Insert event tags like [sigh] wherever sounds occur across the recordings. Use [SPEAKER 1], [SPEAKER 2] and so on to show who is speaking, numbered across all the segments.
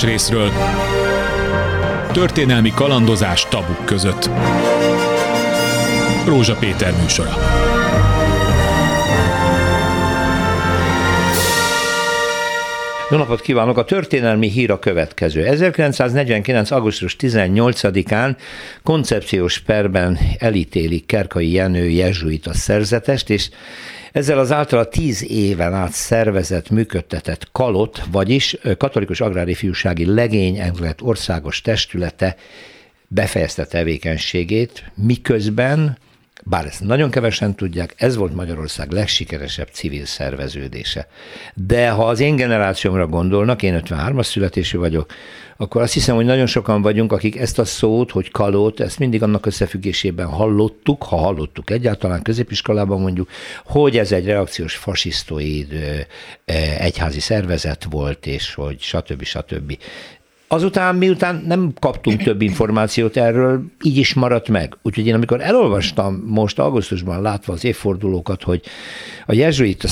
[SPEAKER 1] más részről. Történelmi kalandozás tabuk között. Rózsa Péter műsora.
[SPEAKER 2] Jó napot kívánok! A történelmi hír a következő. 1949. augusztus 18-án koncepciós perben elítélik Kerkai Jenő jezsuita szerzetest, és ezzel az általa tíz éven át szervezett, működtetett kalot, vagyis katolikus agrári fiúsági legény országos testülete befejezte tevékenységét, miközben bár ezt nagyon kevesen tudják, ez volt Magyarország legsikeresebb civil szerveződése. De ha az én generációmra gondolnak, én 53-as születésű vagyok, akkor azt hiszem, hogy nagyon sokan vagyunk, akik ezt a szót, hogy kalót, ezt mindig annak összefüggésében hallottuk, ha hallottuk egyáltalán középiskolában mondjuk, hogy ez egy reakciós fasisztoid egyházi szervezet volt, és hogy stb. stb. Azután, miután nem kaptunk [coughs] több információt erről, így is maradt meg. Úgyhogy én amikor elolvastam most augusztusban látva az évfordulókat, hogy a jezsuita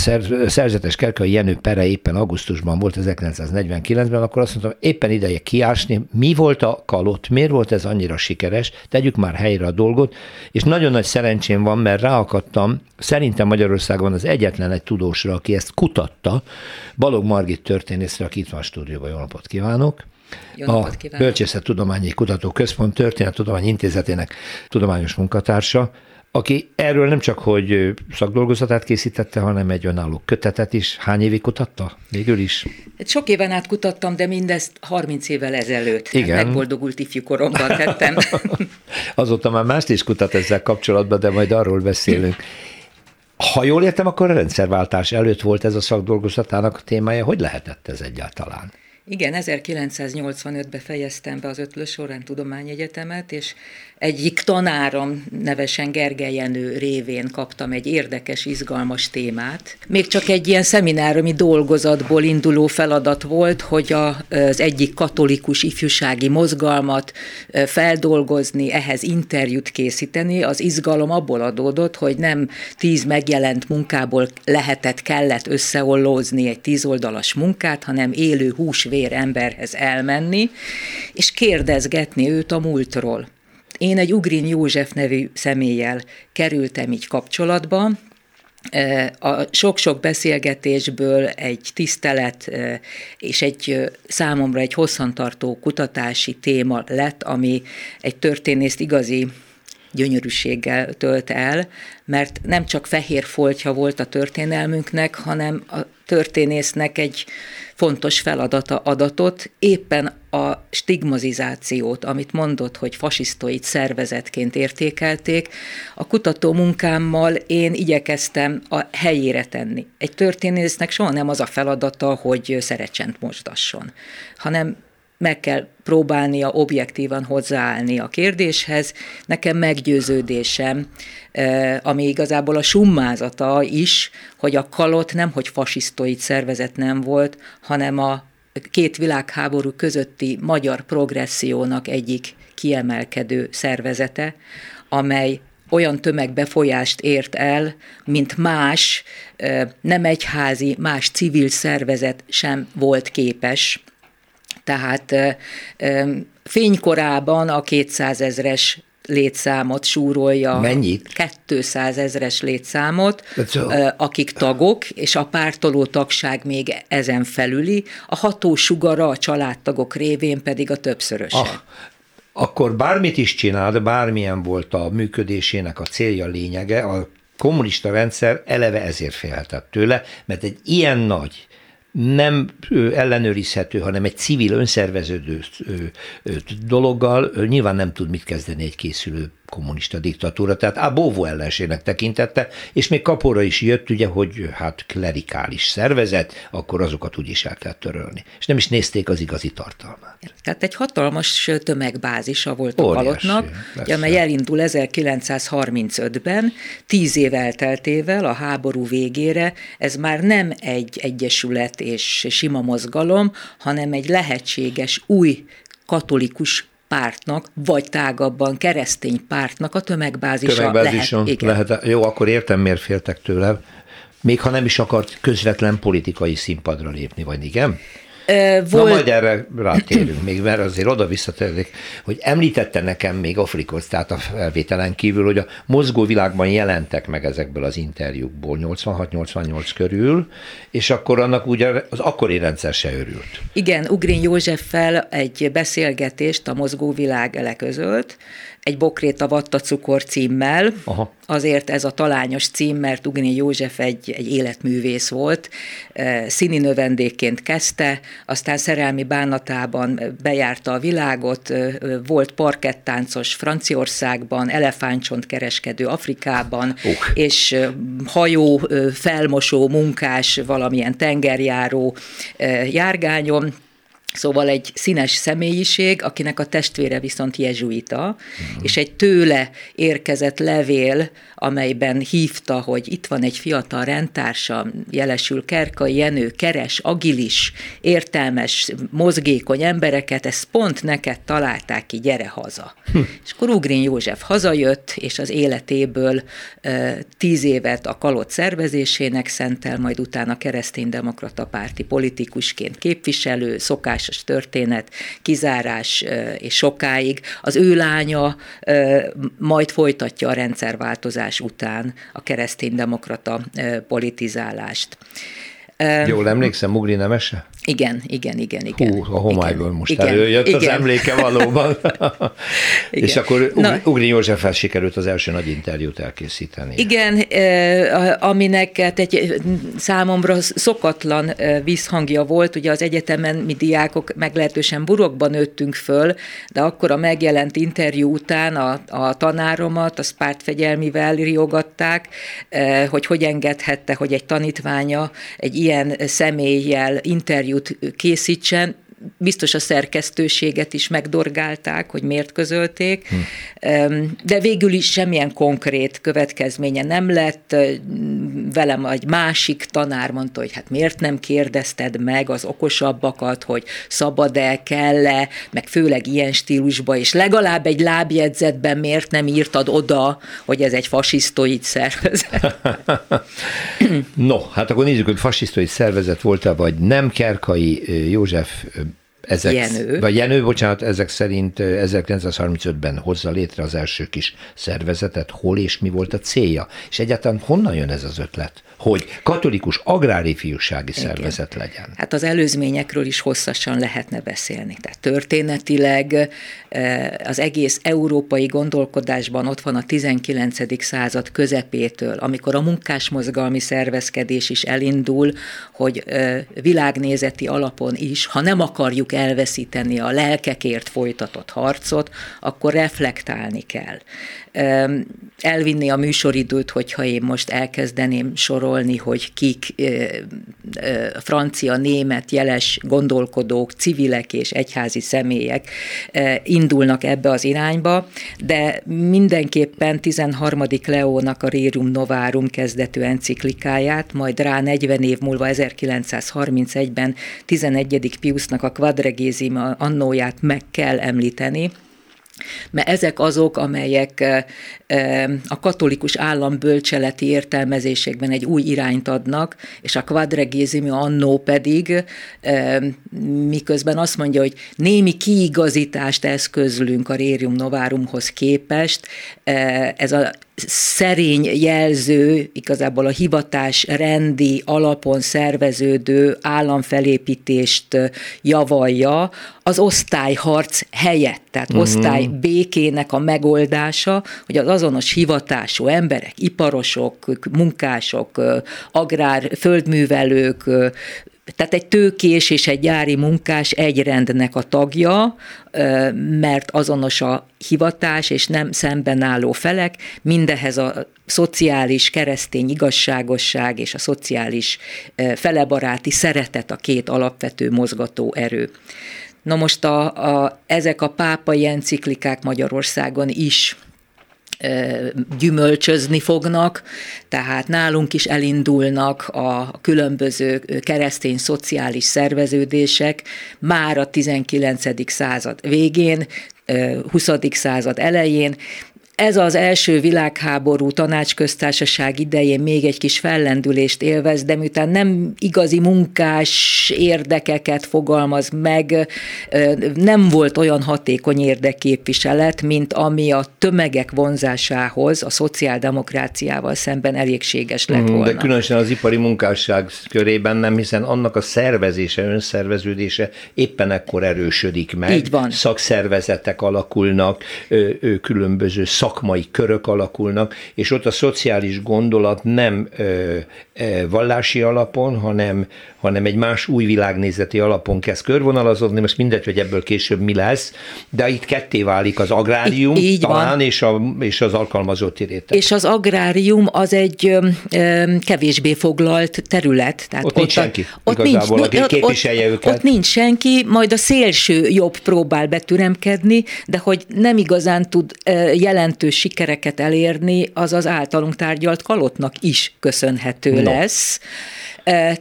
[SPEAKER 2] szerzetes Kerkai Jenő pere éppen augusztusban volt 1949-ben, akkor azt mondtam, éppen ideje kiásni, mi volt a kalott, miért volt ez annyira sikeres, tegyük már helyre a dolgot, és nagyon nagy szerencsém van, mert ráakadtam, szerintem Magyarországon az egyetlen egy tudósra, aki ezt kutatta, Balog Margit történészre, aki itt van a stúdióban, jó napot kívánok!
[SPEAKER 3] Jó a
[SPEAKER 2] Bölcsészettudományi Kutatóközpont Történettudományi Intézetének tudományos munkatársa, aki erről nem csak, hogy szakdolgozatát készítette, hanem egy önálló kötetet is. Hány évig kutatta? Végül is?
[SPEAKER 3] Sok éven át kutattam, de mindezt 30 évvel ezelőtt. Igen. Hát megboldogult ifjúkoromban tettem. [laughs]
[SPEAKER 2] Azóta már mást is kutat ezzel kapcsolatban, de majd arról beszélünk. Ha jól értem, akkor a rendszerváltás előtt volt ez a szakdolgozatának a témája. Hogy lehetett ez egyáltalán?
[SPEAKER 3] Igen, 1985-ben fejeztem be az Ötlös Során Tudományegyetemet, és egyik tanárom, nevesen Gergely Jenő révén kaptam egy érdekes, izgalmas témát. Még csak egy ilyen szemináromi dolgozatból induló feladat volt, hogy az egyik katolikus ifjúsági mozgalmat feldolgozni, ehhez interjút készíteni. Az izgalom abból adódott, hogy nem tíz megjelent munkából lehetett, kellett összeollózni egy tízoldalas munkát, hanem élő húsvér emberhez elmenni, és kérdezgetni őt a múltról. Én egy Ugrin József nevű személlyel kerültem így kapcsolatba, e, a sok-sok beszélgetésből egy tisztelet e, és egy számomra egy hosszantartó kutatási téma lett, ami egy történészt igazi gyönyörűséggel tölt el, mert nem csak fehér foltja volt a történelmünknek, hanem történésznek egy fontos feladata adatot, éppen a stigmatizációt, amit mondott, hogy fasisztoid szervezetként értékelték, a kutató munkámmal én igyekeztem a helyére tenni. Egy történésznek soha nem az a feladata, hogy szerecsent mosdasson, hanem meg kell próbálnia objektívan hozzáállni a kérdéshez. Nekem meggyőződésem, ami igazából a summázata is, hogy a kalot nem, hogy fasisztoid szervezet nem volt, hanem a két világháború közötti magyar progressziónak egyik kiemelkedő szervezete, amely olyan tömegbefolyást ért el, mint más nem egyházi, más civil szervezet sem volt képes tehát fénykorában a 200 ezres létszámot súrolja.
[SPEAKER 2] Mennyit?
[SPEAKER 3] 200 ezres létszámot, akik tagok, és a pártoló tagság még ezen felüli, a hatósugara a családtagok révén pedig a többszöröse. Ah,
[SPEAKER 2] akkor bármit is csinált, bármilyen volt a működésének a célja, lényege, a kommunista rendszer eleve ezért félhetett tőle, mert egy ilyen nagy nem ellenőrizhető, hanem egy civil, önszerveződő dologgal nyilván nem tud mit kezdeni egy készülő kommunista diktatúra, tehát a Bóvó ellenségnek tekintette, és még kapóra is jött, ugye, hogy hát klerikális szervezet, akkor azokat úgyis el kell törölni. És nem is nézték az igazi tartalmát.
[SPEAKER 3] Tehát egy hatalmas tömegbázisa volt Óriási, a Palotnak, ugye, amely elindul 1935-ben, tíz év elteltével a háború végére, ez már nem egy egyesület és sima mozgalom, hanem egy lehetséges új katolikus pártnak, vagy tágabban keresztény pártnak a tömegbázisa
[SPEAKER 2] Tömegbázison lehet. Igen. lehet. Jó, akkor értem, miért féltek tőle. Még ha nem is akart közvetlen politikai színpadra lépni, vagy igen? Volt... Na majd erre rátérünk még, mert azért oda visszatérnék, hogy említette nekem még Afrikot, tehát a felvételen kívül, hogy a mozgó világban jelentek meg ezekből az interjúkból 86-88 körül, és akkor annak ugye az akkori rendszer se örült.
[SPEAKER 3] Igen, Ugrin Józseffel egy beszélgetést a mozgó világ leközölt, egy Bokréta Vatta cukor címmel. Aha. Azért ez a talányos cím, mert Ugni József egy, egy életművész volt. Színi növendékként kezdte, aztán szerelmi bánatában bejárta a világot, volt parkettáncos Franciaországban, elefántcsont kereskedő Afrikában, uh. és hajó felmosó munkás valamilyen tengerjáró járgányon Szóval egy színes személyiség, akinek a testvére viszont jezsuita, uh-huh. és egy tőle érkezett levél, amelyben hívta, hogy itt van egy fiatal rendtársa, jelesül Kerkai Jenő, keres, agilis, értelmes, mozgékony embereket, ezt pont neked találták ki, gyere haza. Hm. És akkor Ugrin József hazajött, és az életéből e, tíz évet a kalott szervezésének szentel, majd utána kereszténydemokrata párti politikusként képviselő, szokásos történet, kizárás és sokáig. Az ő lánya majd folytatja a rendszerváltozást váltás után a kereszténydemokrata politizálálást.
[SPEAKER 2] Jól emlékszem, Mugri Nemese?
[SPEAKER 3] Igen, igen, igen, igen.
[SPEAKER 2] Hú, a homályból igen, most igen, előjött igen. az emléke valóban. [laughs] És akkor Na, Ugri Józseffel sikerült az első nagy interjút elkészíteni.
[SPEAKER 3] Igen, aminek hát egy számomra szokatlan visszhangja volt, ugye az egyetemen mi diákok meglehetősen burokban nőttünk föl, de akkor a megjelent interjú után a, a tanáromat, a pártfegyelmivel riogatták, hogy hogy engedhette, hogy egy tanítványa egy ilyen személlyel interjú interjút készítsen, biztos a szerkesztőséget is megdorgálták, hogy miért közölték, hm. de végül is semmilyen konkrét következménye nem lett. Velem egy másik tanár mondta, hogy hát miért nem kérdezted meg az okosabbakat, hogy szabad-e, kell-e, meg főleg ilyen stílusba, és legalább egy lábjegyzetben miért nem írtad oda, hogy ez egy fasisztoid szervezet. [laughs]
[SPEAKER 2] no, hát akkor nézzük, hogy fasisztoid szervezet volt-e, vagy nem. Kerkai József ezek, Jenő. Vagy Jenő, bocsánat, ezek szerint 1935-ben hozza létre az első kis szervezetet, hol és mi volt a célja, és egyáltalán honnan jön ez az ötlet? hogy katolikus agrári fiúsági Igen. szervezet legyen.
[SPEAKER 3] Hát az előzményekről is hosszasan lehetne beszélni. Tehát történetileg az egész európai gondolkodásban ott van a 19. század közepétől, amikor a munkásmozgalmi szervezkedés is elindul, hogy világnézeti alapon is, ha nem akarjuk elveszíteni a lelkekért folytatott harcot, akkor reflektálni kell elvinni a műsoridőt, hogyha én most elkezdeném sorolni, hogy kik francia, német, jeles gondolkodók, civilek és egyházi személyek indulnak ebbe az irányba, de mindenképpen 13. Leónak a Rerum Novarum kezdetű enciklikáját, majd rá 40 év múlva 1931-ben 11. Piusnak a Quadregésima annóját meg kell említeni, mert ezek azok, amelyek a katolikus állam bölcseleti értelmezésekben egy új irányt adnak, és a quadregésimi annó pedig miközben azt mondja, hogy némi kiigazítást eszközlünk a Rérium Novárumhoz képest, ez a szerény jelző, igazából a hivatás rendi alapon szerveződő államfelépítést javalja az osztályharc helyett, tehát uh-huh. osztály békének a megoldása, hogy az azonos hivatású emberek, iparosok, munkások, agrár, földművelők, tehát egy tőkés és egy gyári munkás egy rendnek a tagja, mert azonos a hivatás és nem szemben álló felek, mindehez a szociális keresztény igazságosság és a szociális felebaráti szeretet a két alapvető mozgató erő. Na most a, a, ezek a pápai enciklikák Magyarországon is gyümölcsözni fognak, tehát nálunk is elindulnak a különböző keresztény szociális szerveződések már a 19. század végén, 20. század elején, ez az első világháború tanácsköztársaság idején még egy kis fellendülést élvez, de miután nem igazi munkás érdekeket fogalmaz meg, nem volt olyan hatékony érdekképviselet, mint ami a tömegek vonzásához a szociáldemokráciával szemben elégséges lett hmm, volna.
[SPEAKER 2] De különösen az ipari munkásság körében nem, hiszen annak a szervezése, önszerveződése éppen ekkor erősödik meg.
[SPEAKER 3] Így van.
[SPEAKER 2] Szakszervezetek alakulnak, különböző szak szakmai körök alakulnak, és ott a szociális gondolat nem ö, ö, vallási alapon, hanem, hanem egy más új világnézeti alapon kezd körvonalazódni, most mindegy, hogy ebből később mi lesz, de itt ketté válik az agrárium így, így talán, van. és, a, és az alkalmazotti réteg.
[SPEAKER 3] És az agrárium az egy ö, kevésbé foglalt terület.
[SPEAKER 2] Tehát ott, ott nincs senki, ott igazából, nincs, aki képviselje
[SPEAKER 3] ott,
[SPEAKER 2] őket.
[SPEAKER 3] Ott nincs senki, majd a szélső jobb próbál betüremkedni, de hogy nem igazán tud jelent jelentős sikereket elérni, az az általunk tárgyalt kalotnak is köszönhető no. lesz.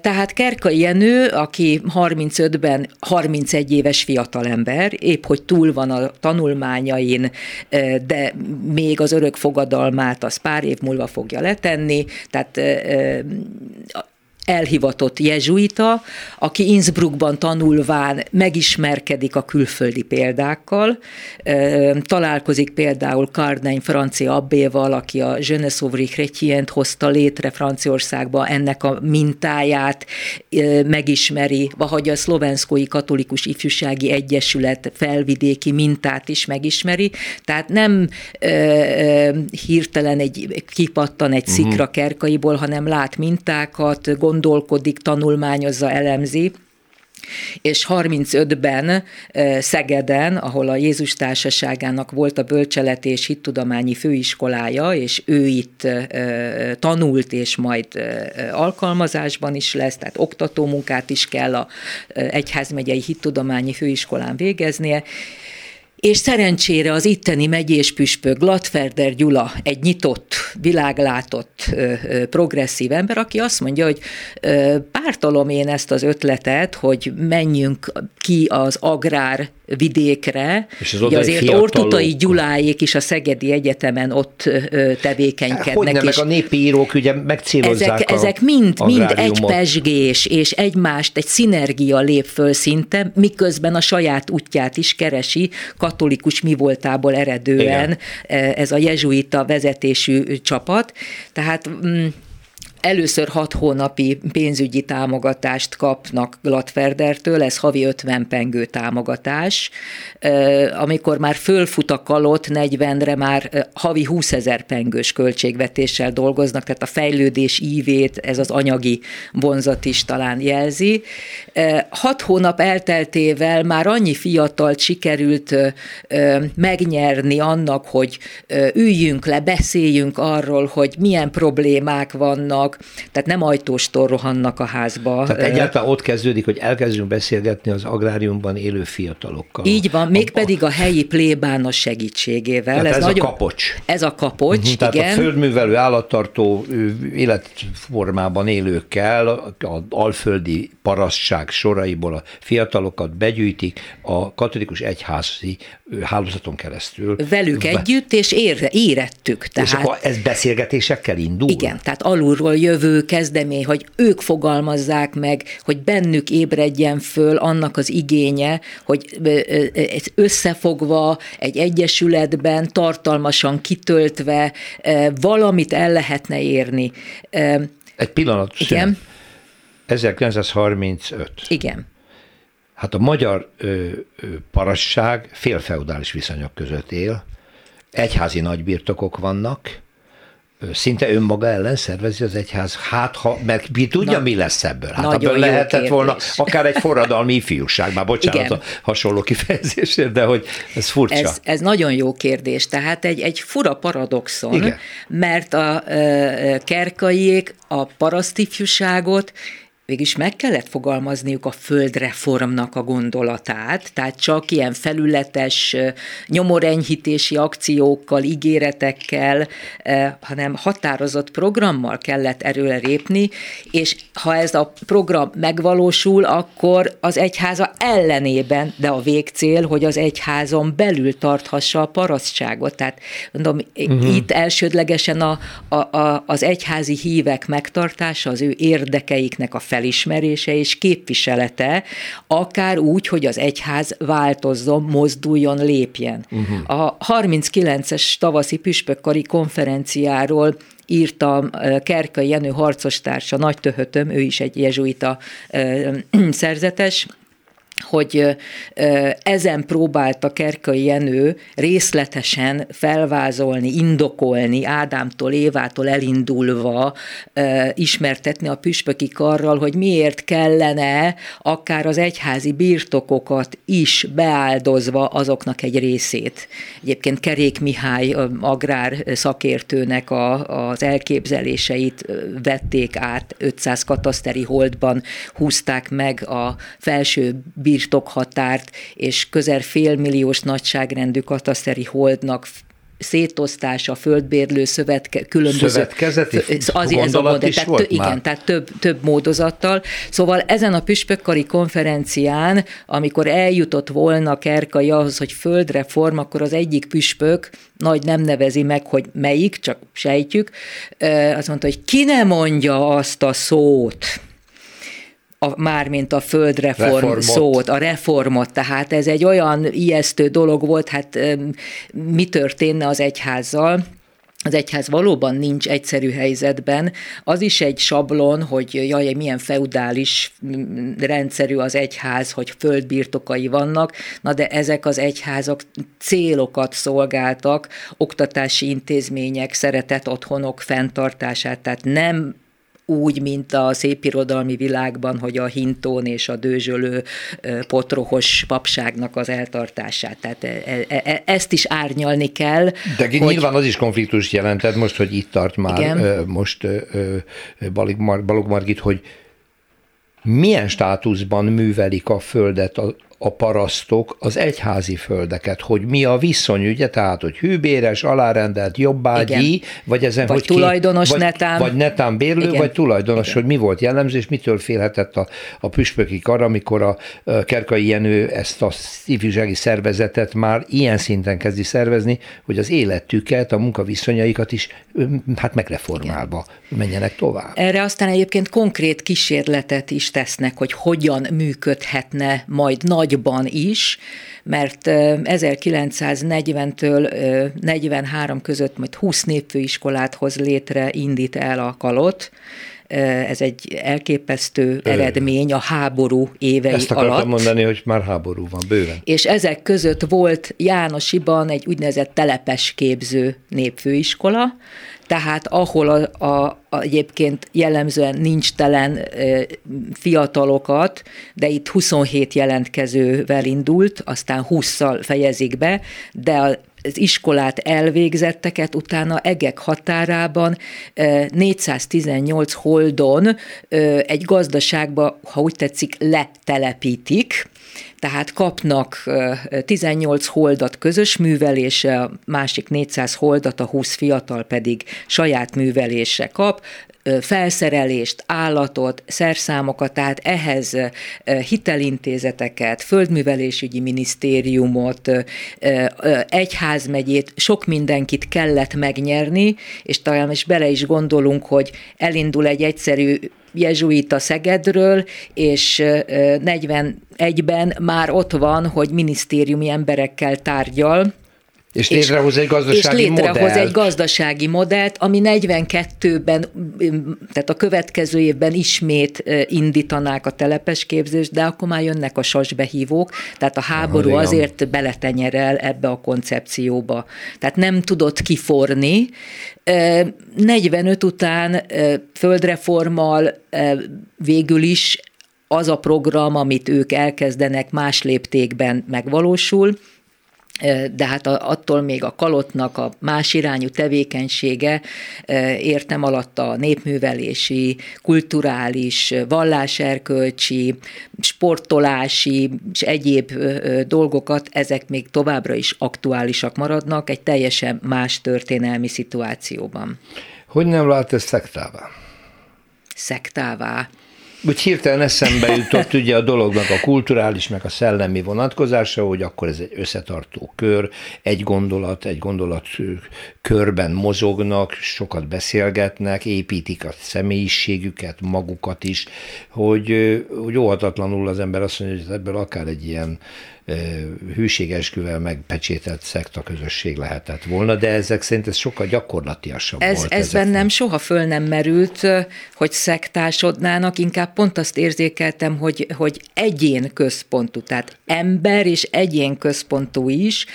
[SPEAKER 3] Tehát Kerkai Jenő, aki 35-ben 31 éves fiatalember, épp hogy túl van a tanulmányain, de még az örök fogadalmát az pár év múlva fogja letenni, tehát elhivatott jezsuita, aki Innsbruckban tanulván megismerkedik a külföldi példákkal, találkozik például Cardain francia abbéval, aki a Jeunesse Sauvry Chrétient hozta létre Franciaországba, ennek a mintáját megismeri, vagy a Szlovenszkói Katolikus Ifjúsági Egyesület felvidéki mintát is megismeri, tehát nem hirtelen egy kipattan egy szikra mhm. kerkaiból, hanem lát mintákat, gond gondolkodik, tanulmányozza, elemzi, és 35-ben Szegeden, ahol a Jézus Társaságának volt a bölcselet és hittudományi főiskolája, és ő itt tanult, és majd alkalmazásban is lesz, tehát oktatómunkát is kell a Egyházmegyei Hittudományi Főiskolán végeznie, és szerencsére az itteni megyés püspök Glatferder Gyula egy nyitott, világlátott, progresszív ember, aki azt mondja, hogy pártolom én ezt az ötletet, hogy menjünk ki az agrár vidékre. És az ugye azért Ortutai Gyuláék is a Szegedi Egyetemen ott tevékenykednek. Hogy
[SPEAKER 2] nem, és meg a népi írók ugye megcélozzák
[SPEAKER 3] ezek, ezek mind, mind egy pesgés, és egymást, egy szinergia lép föl szinte, miközben a saját útját is keresi, katolikus mi voltából eredően Igen. ez a jezsuita vezetésű csapat. Tehát mm, Először hat hónapi pénzügyi támogatást kapnak Glatferdertől, ez havi 50 pengő támogatás. Amikor már fölfut a kalott 40-re, már havi 20 ezer pengős költségvetéssel dolgoznak, tehát a fejlődés ívét ez az anyagi vonzat is talán jelzi. Hat hónap elteltével már annyi fiatalt sikerült megnyerni annak, hogy üljünk le, beszéljünk arról, hogy milyen problémák vannak, tehát nem ajtóstól rohannak a házba.
[SPEAKER 2] Tehát egyáltalán ott kezdődik, hogy elkezdünk beszélgetni az agráriumban élő fiatalokkal.
[SPEAKER 3] Így van, mégpedig a helyi plébános segítségével.
[SPEAKER 2] Tehát ez, ez nagyon, a kapocs.
[SPEAKER 3] Ez a kapocs, uh-huh,
[SPEAKER 2] Tehát
[SPEAKER 3] igen.
[SPEAKER 2] a földművelő állattartó életformában élőkkel, a alföldi parasztság soraiból a fiatalokat begyűjtik a katolikus egyházi hálózaton keresztül.
[SPEAKER 3] Velük együtt, és ére, érettük.
[SPEAKER 2] Tehát, és akkor ez beszélgetésekkel indul?
[SPEAKER 3] Igen, tehát alulról jövő kezdemény, hogy ők fogalmazzák meg, hogy bennük ébredjen föl annak az igénye, hogy összefogva egy egyesületben, tartalmasan kitöltve valamit el lehetne érni.
[SPEAKER 2] Egy pillanat. Igen. Sem. 1935.
[SPEAKER 3] Igen.
[SPEAKER 2] Hát a magyar ö, ö, parasság félfeudális viszonyok között él, egyházi nagybirtokok vannak, szinte önmaga ellen szervezi az egyház. Hát, ha, mert mi tudja, Na, mi lesz ebből? Hát ebből lehetett kérdés. volna akár egy forradalmi ifjúság, már bocsánat Igen. a hasonló kifejezésért, de hogy ez furcsa.
[SPEAKER 3] Ez, ez nagyon jó kérdés, tehát egy, egy fura paradoxon, Igen. mert a, kerkaiék a parasztifjúságot végülis meg kellett fogalmazniuk a földreformnak a gondolatát, tehát csak ilyen felületes nyomorenyhítési akciókkal, ígéretekkel, hanem határozott programmal kellett erőre lépni, és ha ez a program megvalósul, akkor az egyháza ellenében, de a végcél, hogy az egyházon belül tarthassa a parasztságot. Tehát mondom, uh-huh. itt elsődlegesen a, a, a, az egyházi hívek megtartása, az ő érdekeiknek a fel felismerése és képviselete, akár úgy, hogy az egyház változzon, mozduljon, lépjen. Uh-huh. A 39-es tavaszi püspökkari konferenciáról írta Kerkai Jenő harcostársa, nagy töhötöm, ő is egy jezsuita szerzetes, hogy ezen próbálta Kerkai Jenő részletesen felvázolni, indokolni, Ádámtól, Évától elindulva ismertetni a püspöki karral, hogy miért kellene akár az egyházi birtokokat is beáldozva azoknak egy részét. Egyébként Kerék Mihály agrár szakértőnek a, az elképzeléseit vették át, 500 kataszteri holdban húzták meg a felső birtokhatárt, és közel félmilliós nagyságrendű kataszteri holdnak szétosztása, földbérlő szövetke, különböző...
[SPEAKER 2] Szövetkezeti az, ez a modell,
[SPEAKER 3] tehát,
[SPEAKER 2] volt
[SPEAKER 3] Igen,
[SPEAKER 2] már?
[SPEAKER 3] tehát több, több módozattal. Szóval ezen a püspökkari konferencián, amikor eljutott volna Kerkai ahhoz, hogy földreform, akkor az egyik püspök, nagy nem nevezi meg, hogy melyik, csak sejtjük, azt mondta, hogy ki ne mondja azt a szót, a, mármint a földreform reformot. szót, a reformot, tehát ez egy olyan ijesztő dolog volt, hát mi történne az egyházzal, az egyház valóban nincs egyszerű helyzetben. Az is egy sablon, hogy jaj, milyen feudális rendszerű az egyház, hogy földbirtokai vannak, na de ezek az egyházak célokat szolgáltak, oktatási intézmények, szeretett otthonok fenntartását, tehát nem úgy, mint a szépirodalmi világban, hogy a hintón és a dőzsölő potrohos papságnak az eltartását. Tehát e, e, e, ezt is árnyalni kell.
[SPEAKER 2] De hogy... nyilván az is konfliktus jelentett most, hogy itt tart már Igen. most Balog Margit, hogy milyen státuszban művelik a földet a parasztok az egyházi földeket, hogy mi a viszony, ugye, tehát, hogy hűbéres, alárendelt, jobbágyi, Igen. vagy ezen,
[SPEAKER 3] vagy
[SPEAKER 2] hogy
[SPEAKER 3] tulajdonos
[SPEAKER 2] ki, vagy,
[SPEAKER 3] netán.
[SPEAKER 2] Vagy netán bérlő, Igen. vagy tulajdonos, Igen. hogy mi volt jellemző, és mitől félhetett a, a püspöki kar, amikor a, a Kerkai Jenő ezt a ifjúsági szervezetet már ilyen szinten kezdi szervezni, hogy az életüket, a munkaviszonyaikat is hát megreformálva Igen. menjenek tovább.
[SPEAKER 3] Erre aztán egyébként konkrét kísérletet is tesznek, hogy hogyan működhetne majd nagy nagyban is, mert 1940-től 43 között majd 20 népfőiskolát hoz létre, indít el a kalot, ez egy elképesztő Ö. eredmény a háború évei
[SPEAKER 2] Ezt
[SPEAKER 3] alatt.
[SPEAKER 2] akartam mondani, hogy már háború van, bőven.
[SPEAKER 3] És ezek között volt Jánosiban egy úgynevezett telepes képző népfőiskola, tehát ahol a, a, a, egyébként jellemzően nincs telen e, fiatalokat, de itt 27 jelentkezővel indult, aztán 20-szal fejezik be, de a az iskolát elvégzetteket utána egek határában 418 holdon egy gazdaságba, ha úgy tetszik, letelepítik, tehát kapnak 18 holdat közös művelése, másik 400 holdat, a 20 fiatal pedig saját művelése kap, felszerelést, állatot, szerszámokat, tehát ehhez hitelintézeteket, földművelésügyi minisztériumot, egyházmegyét, sok mindenkit kellett megnyerni, és talán is bele is gondolunk, hogy elindul egy egyszerű jezsuita Szegedről, és 41-ben már ott van, hogy minisztériumi emberekkel tárgyal,
[SPEAKER 2] és létrehoz egy gazdasági
[SPEAKER 3] és létrehoz
[SPEAKER 2] modellt.
[SPEAKER 3] egy gazdasági modellt, ami 42-ben, tehát a következő évben ismét indítanák a telepes képzést, de akkor már jönnek a sasbehívók, tehát a háború Aha, azért beletenyerel ebbe a koncepcióba. Tehát nem tudott kiforni. 45 után földreformal végül is az a program, amit ők elkezdenek más léptékben megvalósul, de hát attól még a kalotnak a más irányú tevékenysége értem alatt a népművelési, kulturális, valláserkölcsi, sportolási és egyéb dolgokat, ezek még továbbra is aktuálisak maradnak egy teljesen más történelmi szituációban.
[SPEAKER 2] Hogy nem vált ez szektává?
[SPEAKER 3] Szektává?
[SPEAKER 2] Úgy hirtelen eszembe jutott ugye a dolognak a kulturális, meg a szellemi vonatkozása, hogy akkor ez egy összetartó kör, egy gondolat, egy gondolat körben mozognak, sokat beszélgetnek, építik a személyiségüket, magukat is, hogy, hogy óhatatlanul az ember azt mondja, hogy ebből akár egy ilyen hűségesküvel megpecsételt szekta közösség lehetett volna, de ezek szerint ez sokkal gyakorlatiasabb
[SPEAKER 3] ez,
[SPEAKER 2] volt.
[SPEAKER 3] Ez bennem soha föl nem merült, hogy szektásodnának, inkább pont azt érzékeltem, hogy, hogy egyén központú, tehát ember és egyén központú is,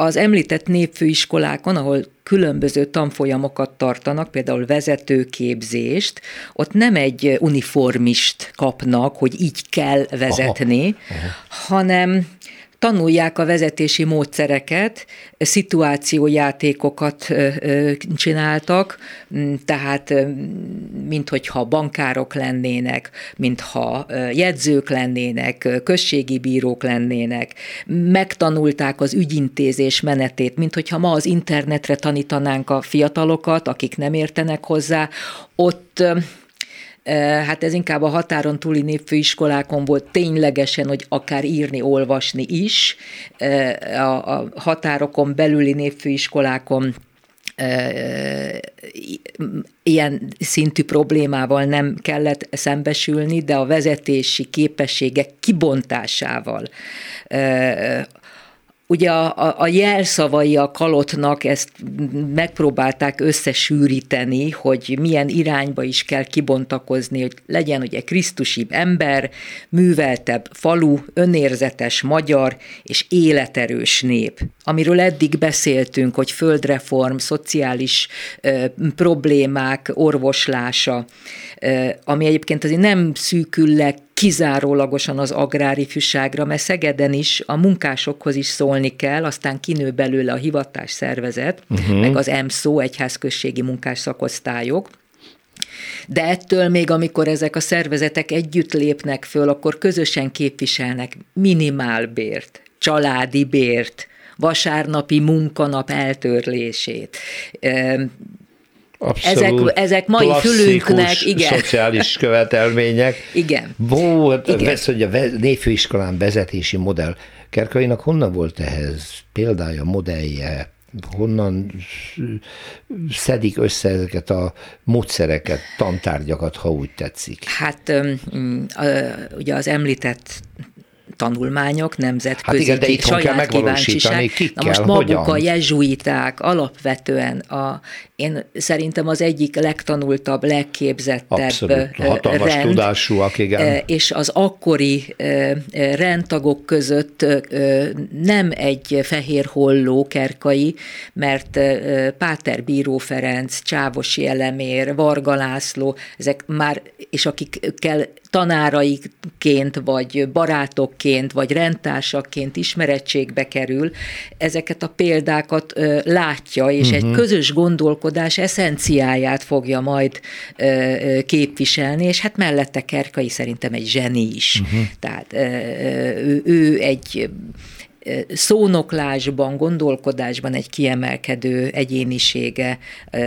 [SPEAKER 3] az említett népfőiskolákon, ahol különböző tanfolyamokat tartanak, például vezetőképzést, ott nem egy uniformist kapnak, hogy így kell vezetni, aha, aha. hanem tanulják a vezetési módszereket, szituációjátékokat csináltak, tehát minthogyha bankárok lennének, mintha jegyzők lennének, községi bírók lennének, megtanulták az ügyintézés menetét, minthogyha ma az internetre tanítanánk a fiatalokat, akik nem értenek hozzá, ott hát ez inkább a határon túli népfőiskolákon volt ténylegesen, hogy akár írni, olvasni is, a határokon belüli népfőiskolákon ilyen szintű problémával nem kellett szembesülni, de a vezetési képességek kibontásával Ugye a, a, a jelszavai a kalotnak ezt megpróbálták összesűríteni, hogy milyen irányba is kell kibontakozni, hogy legyen ugye Krisztusi ember, műveltebb falu, önérzetes magyar és életerős nép. Amiről eddig beszéltünk, hogy földreform, szociális ö, problémák orvoslása, ö, ami egyébként azért nem szűkül le kizárólagosan az agrári fűságra, mert Szegeden is a munkásokhoz is szólni kell, aztán kinő belőle a hivatás szervezet, uh-huh. meg az EMSZO, egyházközségi munkás szakosztályok, de ettől még, amikor ezek a szervezetek együtt lépnek föl, akkor közösen képviselnek minimálbért, családi bért, vasárnapi munkanap eltörlését,
[SPEAKER 2] Abszolút ezek, ezek mai fülünknek, igen. szociális követelmények.
[SPEAKER 3] igen.
[SPEAKER 2] Hát igen. Vesz, hogy a névfőiskolán vezetési modell. Kerkainak honnan volt ehhez példája, modellje? honnan szedik össze ezeket a módszereket, tantárgyakat, ha úgy tetszik?
[SPEAKER 3] Hát ugye az említett tanulmányok, nemzetközi,
[SPEAKER 2] hát igen, de saját kíváncsiság.
[SPEAKER 3] Na most maguk hogyan? a jezsuiták alapvetően a, én szerintem az egyik legtanultabb, legképzettebb Abszolút,
[SPEAKER 2] hatalmas rend, tudásúak, igen.
[SPEAKER 3] És az akkori rendtagok között nem egy fehér holló kerkai, mert Páter Bíró Ferenc, Csávosi Elemér, Varga László, ezek már, és akikkel tanáraiként, vagy barátokként, vagy rendtársaként ismerettségbe kerül, ezeket a példákat látja, és uh-huh. egy mhm. közös gondolkodás eszenciáját fogja majd képviselni, és hát mellette Kerkai szerintem egy zseni is. Uh-huh. Tehát ő, ő egy szónoklásban, gondolkodásban egy kiemelkedő egyénisége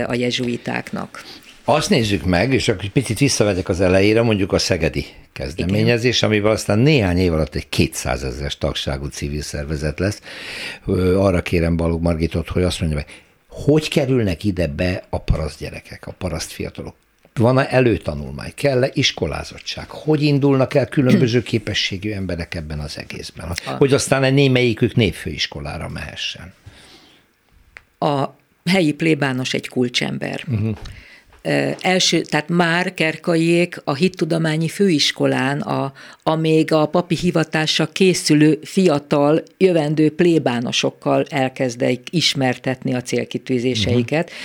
[SPEAKER 3] a jezsuitáknak.
[SPEAKER 2] Azt nézzük meg, és akkor picit visszavezek az elejére, mondjuk a szegedi kezdeményezés, Igen. amivel aztán néhány év alatt egy 200 ezeres tagságú civil szervezet lesz. Arra kérem Balog Margitot, hogy azt mondja meg, hogy kerülnek ide be a paraszt gyerekek, a paraszt fiatalok? Van-e előtanulmány? Kell-e iskolázottság? Hogy indulnak el különböző [clears throat] képességű emberek ebben az egészben? Hogy aztán egy némelyikük névfőiskolára mehessen?
[SPEAKER 3] A helyi plébános egy kulcsember. Uh-huh első, tehát már Kerkaiék a hittudományi főiskolán, a, a még a papi hivatásra készülő fiatal, jövendő plébánosokkal elkezdeik ismertetni a célkitűzéseiket. Uh-huh.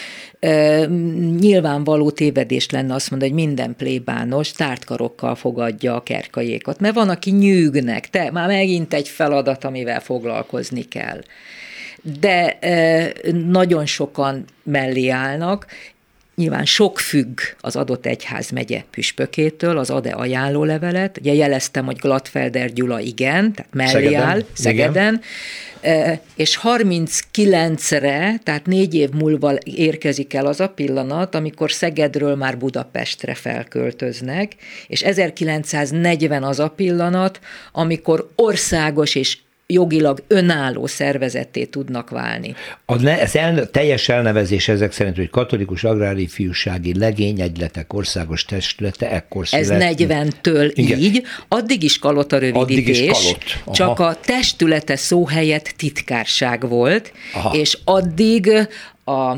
[SPEAKER 3] Nyilvánvaló tévedés lenne azt mondani, hogy minden plébános tártkarokkal fogadja a kerkaiékat, mert van, aki nyűgnek, te már megint egy feladat, amivel foglalkozni kell de nagyon sokan mellé állnak, Nyilván sok függ az adott egyház megye püspökétől, az ad-e ajánlólevelet. Ugye jeleztem, hogy Gladfelder Gyula igen, tehát mellé Szegeden. áll, Szegeden. Igen. És 39-re, tehát négy év múlva érkezik el az a pillanat, amikor Szegedről már Budapestre felköltöznek, és 1940 az a pillanat, amikor országos és jogilag önálló szervezetté tudnak válni.
[SPEAKER 2] A ne, ez el, teljes elnevezés ezek szerint, hogy katolikus agrári fiúsági legényegyletek országos testülete ekkor.
[SPEAKER 3] Ez 40-től Igen. így, addig is kalott a rövidítés, addig is kalott. csak a testülete szó helyett titkárság volt, Aha. és addig a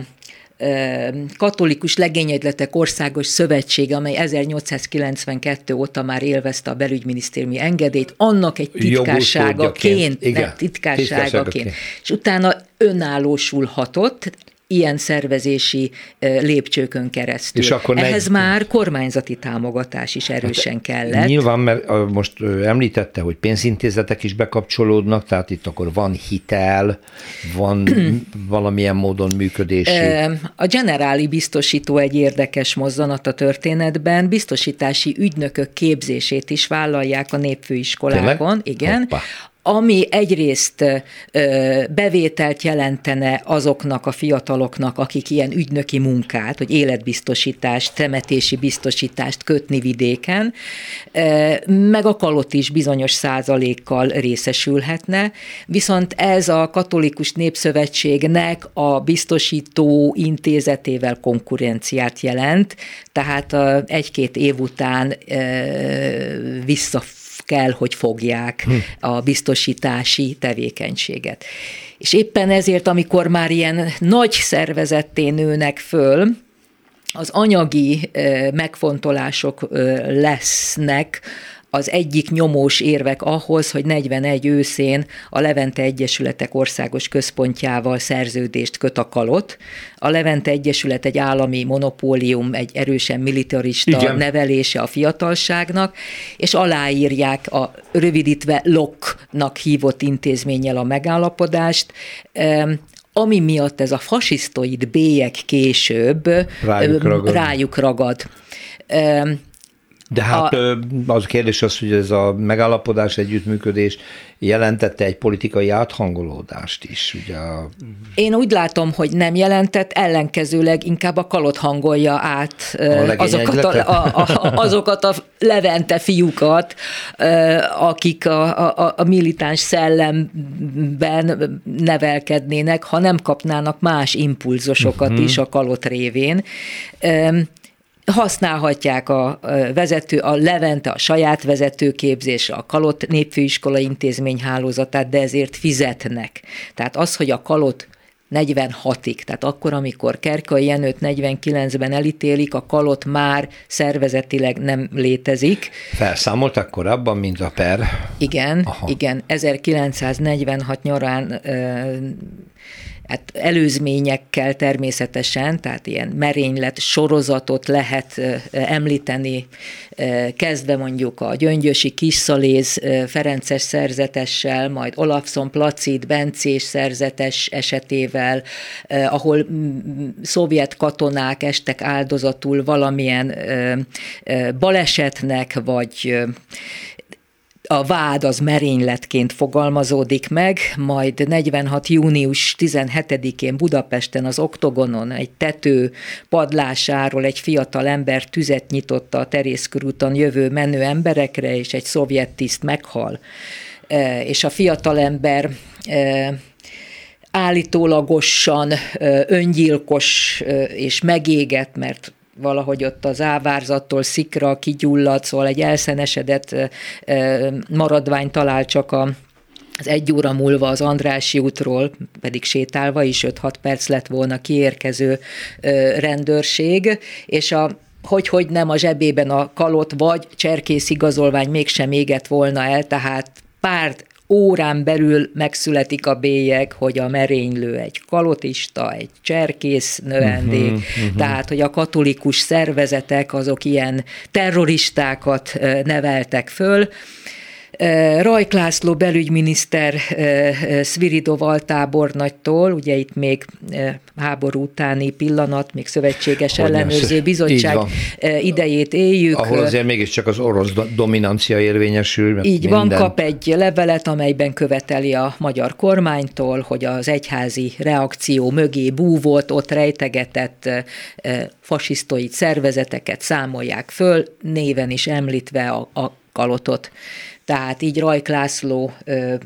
[SPEAKER 3] katolikus legényegyletek országos szövetsége, amely 1892 óta már élvezte a belügyminisztériumi engedélyt, annak egy titkárságaként, titkárságaként, titkárságaként, és utána önállósulhatott, ilyen szervezési lépcsőkön keresztül. És akkor Ehhez ne... már kormányzati támogatás is erősen hát, kellett.
[SPEAKER 2] Nyilván, mert most említette, hogy pénzintézetek is bekapcsolódnak, tehát itt akkor van hitel, van [clears throat] valamilyen módon működési.
[SPEAKER 3] A generáli biztosító egy érdekes mozzanat a történetben, biztosítási ügynökök képzését is vállalják a népfőiskolákon, Tényleg? igen. Hoppa ami egyrészt bevételt jelentene azoknak a fiataloknak, akik ilyen ügynöki munkát, hogy életbiztosítást, temetési biztosítást kötni vidéken, meg a kalott is bizonyos százalékkal részesülhetne, viszont ez a katolikus népszövetségnek a biztosító intézetével konkurenciát jelent, tehát egy-két év után vissza kell, hogy fogják hm. a biztosítási tevékenységet. És éppen ezért, amikor már ilyen nagy szervezetté nőnek föl, az anyagi megfontolások lesznek az egyik nyomós érvek ahhoz, hogy 41 őszén a Levente Egyesületek Országos Központjával szerződést köt a kalot. A Levente Egyesület egy állami monopólium, egy erősen militarista Igen. nevelése a fiatalságnak, és aláírják a rövidítve LOK-nak hívott intézménnyel a megállapodást, ami miatt ez a fasisztoid bélyek később rájuk ragad. Rájuk ragad.
[SPEAKER 2] De hát a, az a kérdés az, hogy ez a megállapodás, együttműködés jelentette egy politikai áthangolódást is. Ugye a...
[SPEAKER 3] Én úgy látom, hogy nem jelentett, ellenkezőleg inkább a kalot hangolja át a azokat, a, a, a, azokat a levente fiúkat, akik a, a, a militáns szellemben nevelkednének, ha nem kapnának más impulzusokat uh-huh. is a kalot révén használhatják a vezető, a Levente a saját vezetőképzés, a Kalott Népfőiskola intézmény hálózatát, de ezért fizetnek. Tehát az, hogy a Kalott 46-ig, tehát akkor, amikor Kerkai Jenőt 49-ben elítélik, a kalott már szervezetileg nem létezik.
[SPEAKER 2] Felszámoltak korábban, mint a per?
[SPEAKER 3] Igen, Aha. igen. 1946 nyarán hát előzményekkel természetesen, tehát ilyen merénylet sorozatot lehet említeni, kezdve mondjuk a Gyöngyösi Kisszaléz Ferences szerzetessel, majd Olafson Placid Bencés szerzetes esetével, ahol szovjet katonák estek áldozatul valamilyen balesetnek, vagy a vád az merényletként fogalmazódik meg, majd 46. június 17-én Budapesten az Oktogonon egy tető padlásáról egy fiatal ember tüzet nyitotta a Terészkörúton jövő menő emberekre, és egy szovjet tiszt meghal. E, és a fiatalember e, állítólagosan e, öngyilkos és megégett, mert valahogy ott az ávárzattól szikra kigyulladt, szóval egy elszenesedett maradvány talál csak a az egy óra múlva az Andrási útról, pedig sétálva is 5-6 perc lett volna kiérkező rendőrség, és a hogy, hogy nem a zsebében a kalot, vagy cserkész igazolvány mégsem égett volna el, tehát pár órán belül megszületik a bélyeg, hogy a merénylő egy kalotista, egy cserkész növendék, uh-huh, uh-huh. tehát hogy a katolikus szervezetek azok ilyen terroristákat neveltek föl, Rajk László belügyminiszter Sviridov altábornagytól, ugye itt még háború utáni pillanat, még szövetséges hogy ellenőrző bizottság idejét éljük.
[SPEAKER 2] Ahol azért mégiscsak az orosz dominancia érvényesül.
[SPEAKER 3] Így minden. van, kap egy levelet, amelyben követeli a magyar kormánytól, hogy az egyházi reakció mögé búvott, ott rejtegetett fasisztoid szervezeteket számolják föl, néven is említve a, a kalotot tehát így Rajk László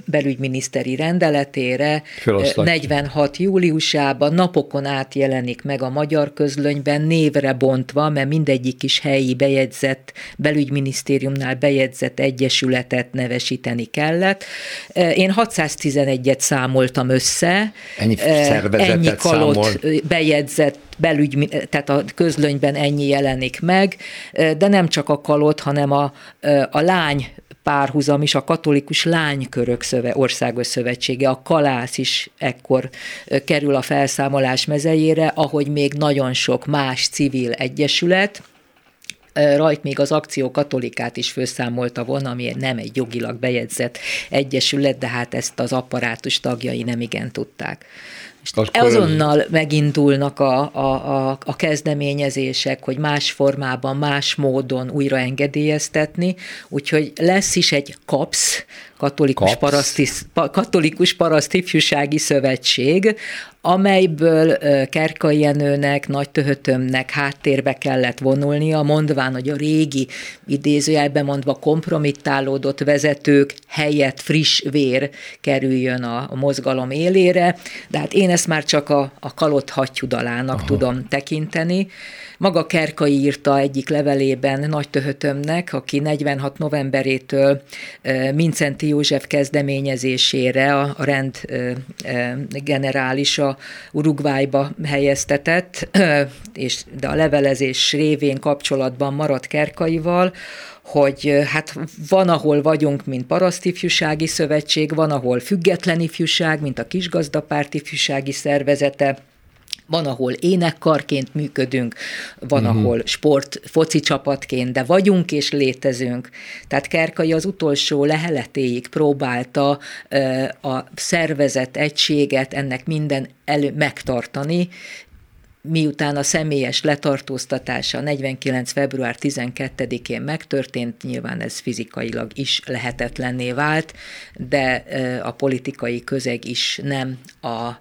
[SPEAKER 3] belügyminiszteri rendeletére Feloszlatja. 46 júliusában napokon át jelenik meg a magyar közlönyben névre bontva, mert mindegyik is helyi bejegyzett, belügyminisztériumnál bejegyzett egyesületet nevesíteni kellett. Én 611-et számoltam össze.
[SPEAKER 2] Ennyi szervezetet
[SPEAKER 3] ennyi kalott
[SPEAKER 2] számol.
[SPEAKER 3] bejegyzett belügy, tehát a közlönyben ennyi jelenik meg, de nem csak a kalott, hanem a, a lány párhuzam is a katolikus lánykörök szöve, országos szövetsége, a kalász is ekkor kerül a felszámolás mezejére, ahogy még nagyon sok más civil egyesület, rajt még az akció katolikát is főszámolta volna, ami nem egy jogilag bejegyzett egyesület, de hát ezt az apparátus tagjai nem igen tudták. Akkor azonnal ez... megindulnak a, a, a, a kezdeményezések, hogy más formában, más módon újra engedélyeztetni, úgyhogy lesz is egy KAPS, Katolikus, Paraszti, Katolikus Parasztifjúsági Szövetség, amelyből Kerkai Jenőnek, Nagy Töhötömnek háttérbe kellett vonulnia, mondván, hogy a régi, idézőjelben mondva kompromittálódott vezetők helyett friss vér kerüljön a, a mozgalom élére, de hát én ezt már csak a, a kalott hattyudalának Aha. tudom tekinteni. Maga Kerkai írta egyik levelében Nagy Töhötömnek, aki 46 novemberétől Mincenti József kezdeményezésére a, a rend generálisa Uruguayba helyeztetett, és de a levelezés révén kapcsolatban maradt Kerkaival, hogy hát van, ahol vagyunk, mint parasztifjúsági szövetség, van, ahol független ifjúság, mint a kisgazdapárt ifjúsági szervezete, van, ahol énekkarként működünk, van, uh-huh. ahol sport, foci csapatként, de vagyunk és létezünk. Tehát Kerkai az utolsó leheletéig próbálta a szervezet egységet, ennek minden elő megtartani, miután a személyes letartóztatása 49. február 12-én megtörtént, nyilván ez fizikailag is lehetetlenné vált, de a politikai közeg is nem a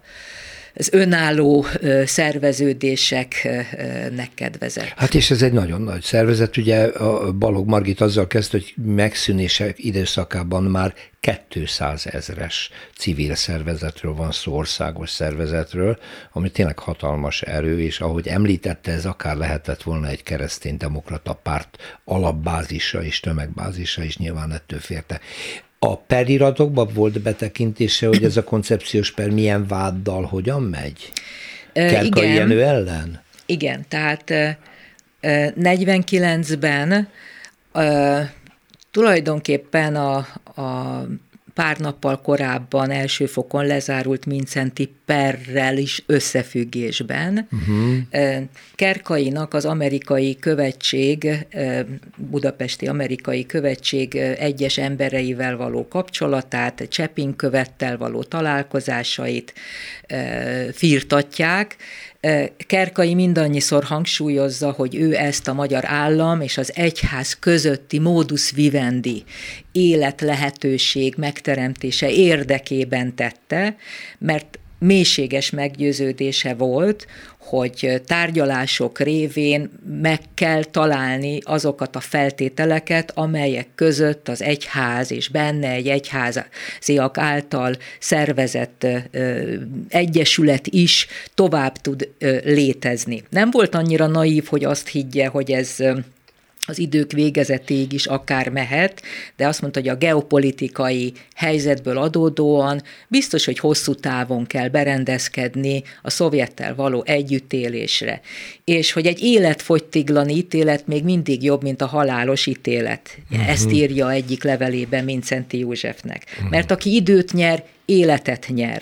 [SPEAKER 3] az önálló szerveződéseknek kedvezett.
[SPEAKER 2] Hát és ez egy nagyon nagy szervezet, ugye a Balog Margit azzal kezd, hogy megszűnések időszakában már 200 ezres civil szervezetről van szó, országos szervezetről, ami tényleg hatalmas erő, és ahogy említette, ez akár lehetett volna egy keresztény-demokrata párt alapbázisa és tömegbázisa is nyilván ettől férte. A periratokban volt betekintése, hogy ez a koncepciós per milyen váddal hogyan megy? Kerkai Jenő ellen?
[SPEAKER 3] Igen, tehát 49-ben tulajdonképpen a, a pár nappal korábban első fokon lezárult Mincenti perrel is összefüggésben. Uh-huh. Kerkainak az amerikai követség, budapesti amerikai követség egyes embereivel való kapcsolatát, Csepin követtel való találkozásait firtatják, Kerkai mindannyiszor hangsúlyozza, hogy ő ezt a magyar állam és az egyház közötti modus vivendi élet lehetőség megteremtése érdekében tette, mert mélységes meggyőződése volt, hogy tárgyalások révén meg kell találni azokat a feltételeket, amelyek között az egyház és benne egy egyháziak által szervezett egyesület is tovább tud létezni. Nem volt annyira naív, hogy azt higgye, hogy ez az idők végezetéig is akár mehet, de azt mondta, hogy a geopolitikai helyzetből adódóan biztos, hogy hosszú távon kell berendezkedni a szovjettel való együttélésre, és hogy egy életfogytiglani ítélet még mindig jobb, mint a halálos ítélet. Uh-huh. Ezt írja egyik levelében Mincenti Józsefnek. Uh-huh. Mert aki időt nyer, életet nyer.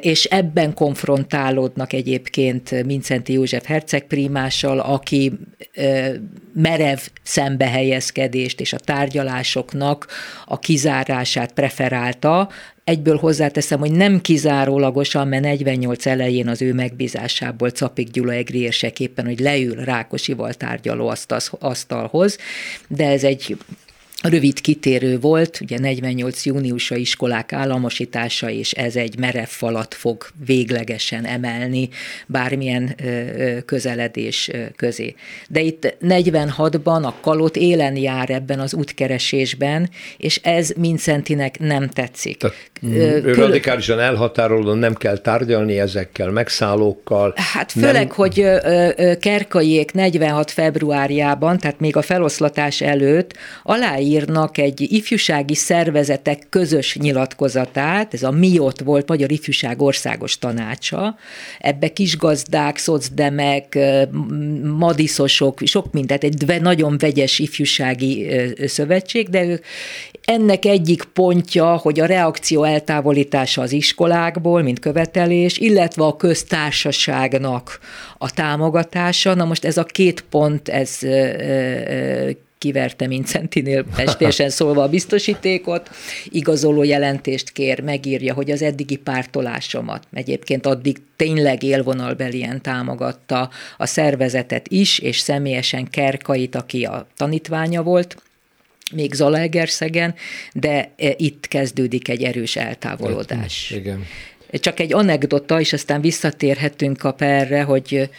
[SPEAKER 3] És ebben konfrontálódnak egyébként Mincenti József hercegprímással, aki merev szembehelyezkedést és a tárgyalásoknak a kizárását preferálta, Egyből hozzáteszem, hogy nem kizárólagosan, mert 48 elején az ő megbízásából Capik Gyula egri érseképpen, hogy leül Rákosival tárgyaló asztalhoz, de ez egy rövid kitérő volt, ugye 48 júniusa iskolák államosítása, és ez egy merev falat fog véglegesen emelni bármilyen közeledés közé. De itt 46-ban a kalot élen jár ebben az útkeresésben, és ez Mincentinek nem tetszik. Tehát,
[SPEAKER 2] ő Kül- radikálisan elhatárolódott, nem kell tárgyalni ezekkel, megszállókkal.
[SPEAKER 3] Hát főleg, nem... hogy Kerkaiék 46 februárjában, tehát még a feloszlatás előtt alá aláírnak egy ifjúsági szervezetek közös nyilatkozatát, ez a MIOT volt, Magyar Ifjúság Országos Tanácsa, ebbe kisgazdák, szocdemek, madiszosok, sok mindent, egy nagyon vegyes ifjúsági szövetség, de ők ennek egyik pontja, hogy a reakció eltávolítása az iskolákból, mint követelés, illetve a köztársaságnak a támogatása. Na most ez a két pont, ez kiverte Mincentinél pestésen szólva a biztosítékot, igazoló jelentést kér, megírja, hogy az eddigi pártolásomat, egyébként addig tényleg élvonalbelien támogatta a szervezetet is, és személyesen Kerkait, aki a tanítványa volt, még Zalaegerszegen, de e, itt kezdődik egy erős eltávolodás.
[SPEAKER 2] Igen.
[SPEAKER 3] Csak egy anekdota, és aztán visszatérhetünk a perre, hogy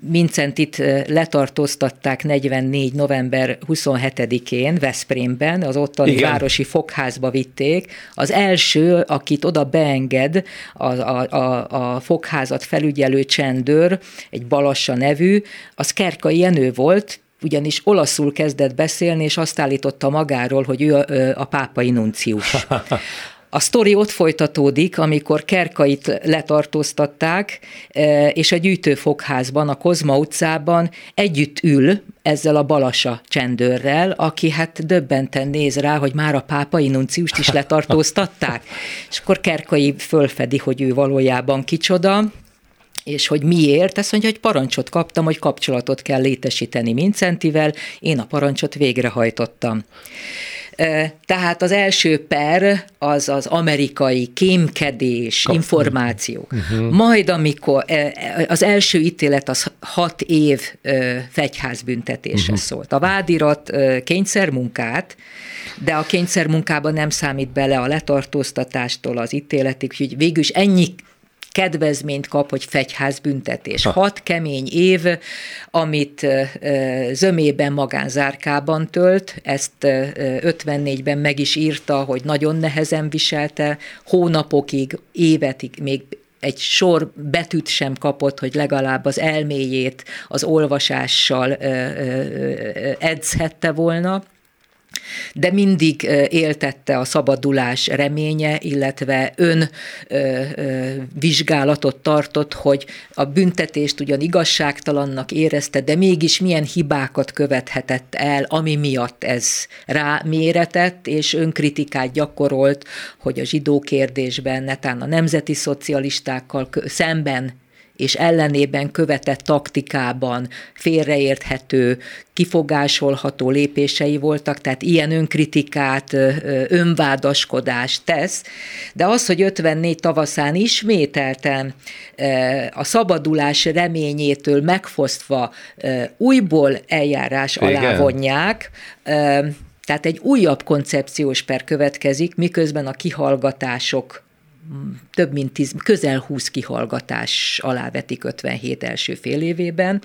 [SPEAKER 3] Mincentit letartóztatták 44. november 27-én Veszprémben, az ottani Igen. városi fogházba vitték. Az első, akit oda beenged a, a, a, a fogházat felügyelő csendőr, egy Balassa nevű, az Kerkai Jenő volt, ugyanis olaszul kezdett beszélni, és azt állította magáról, hogy ő a, a pápai nuncius. [laughs] A sztori ott folytatódik, amikor Kerkait letartóztatták, és a gyűjtőfogházban, a Kozma utcában együtt ül ezzel a Balasa csendőrrel, aki hát döbbenten néz rá, hogy már a pápai nunciust is [laughs] letartóztatták. És akkor Kerkai fölfedi, hogy ő valójában kicsoda, és hogy miért, azt mondja, hogy parancsot kaptam, hogy kapcsolatot kell létesíteni Mincentivel, én a parancsot végrehajtottam. Tehát az első per az az amerikai kémkedés, Kap. információ. Uh-huh. Majd amikor az első ítélet az hat év fegyházbüntetésre uh-huh. szólt. A vádirat kényszermunkát, de a kényszermunkában nem számít bele a letartóztatástól az ítéletig, hogy végül is ennyi kedvezményt kap, hogy fegyházbüntetés. Ha. Hat kemény év, amit zömében magánzárkában tölt, ezt 54-ben meg is írta, hogy nagyon nehezen viselte, hónapokig, évetig, még egy sor betűt sem kapott, hogy legalább az elméjét az olvasással edzhette volna de mindig éltette a szabadulás reménye, illetve ön vizsgálatot tartott, hogy a büntetést ugyan igazságtalannak érezte, de mégis milyen hibákat követhetett el, ami miatt ez rá méretett, és önkritikát gyakorolt, hogy a zsidó kérdésben netán a nemzeti szocialistákkal szemben és ellenében követett taktikában félreérthető, kifogásolható lépései voltak, tehát ilyen önkritikát, önvádaskodást tesz, de az, hogy 54 tavaszán ismételten a szabadulás reményétől megfosztva újból eljárás alá vonják, tehát egy újabb koncepciós per következik, miközben a kihallgatások több mint tíz, közel 20 kihallgatás alá vetik 57 első fél évében.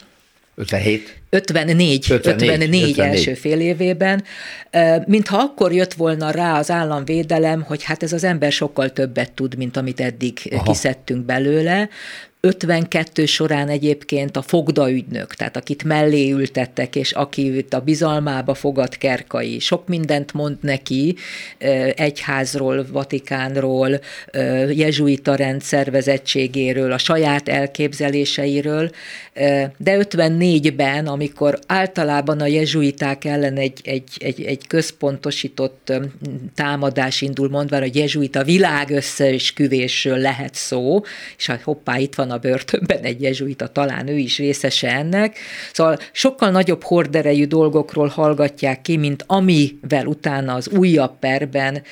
[SPEAKER 2] 57?
[SPEAKER 3] 54, 54, 54, 54 első fél évében, mintha akkor jött volna rá az államvédelem, hogy hát ez az ember sokkal többet tud, mint amit eddig Aha. kiszedtünk belőle, 52 során egyébként a fogdaügynök, tehát akit mellé ültettek, és aki a bizalmába fogad Kerkai, sok mindent mond neki egyházról, Vatikánról, jezsuita rendszervezettségéről, a saját elképzeléseiről, de 54-ben, amikor általában a jezsuiták ellen egy, egy, egy, egy központosított támadás indul, mondva, hogy jezsuita világ összeesküvésről lehet szó, és hát hoppá, itt van a börtönben egy jezsuita, talán ő is részese ennek. Szóval sokkal nagyobb horderejű dolgokról hallgatják ki, mint amivel utána az újabb perben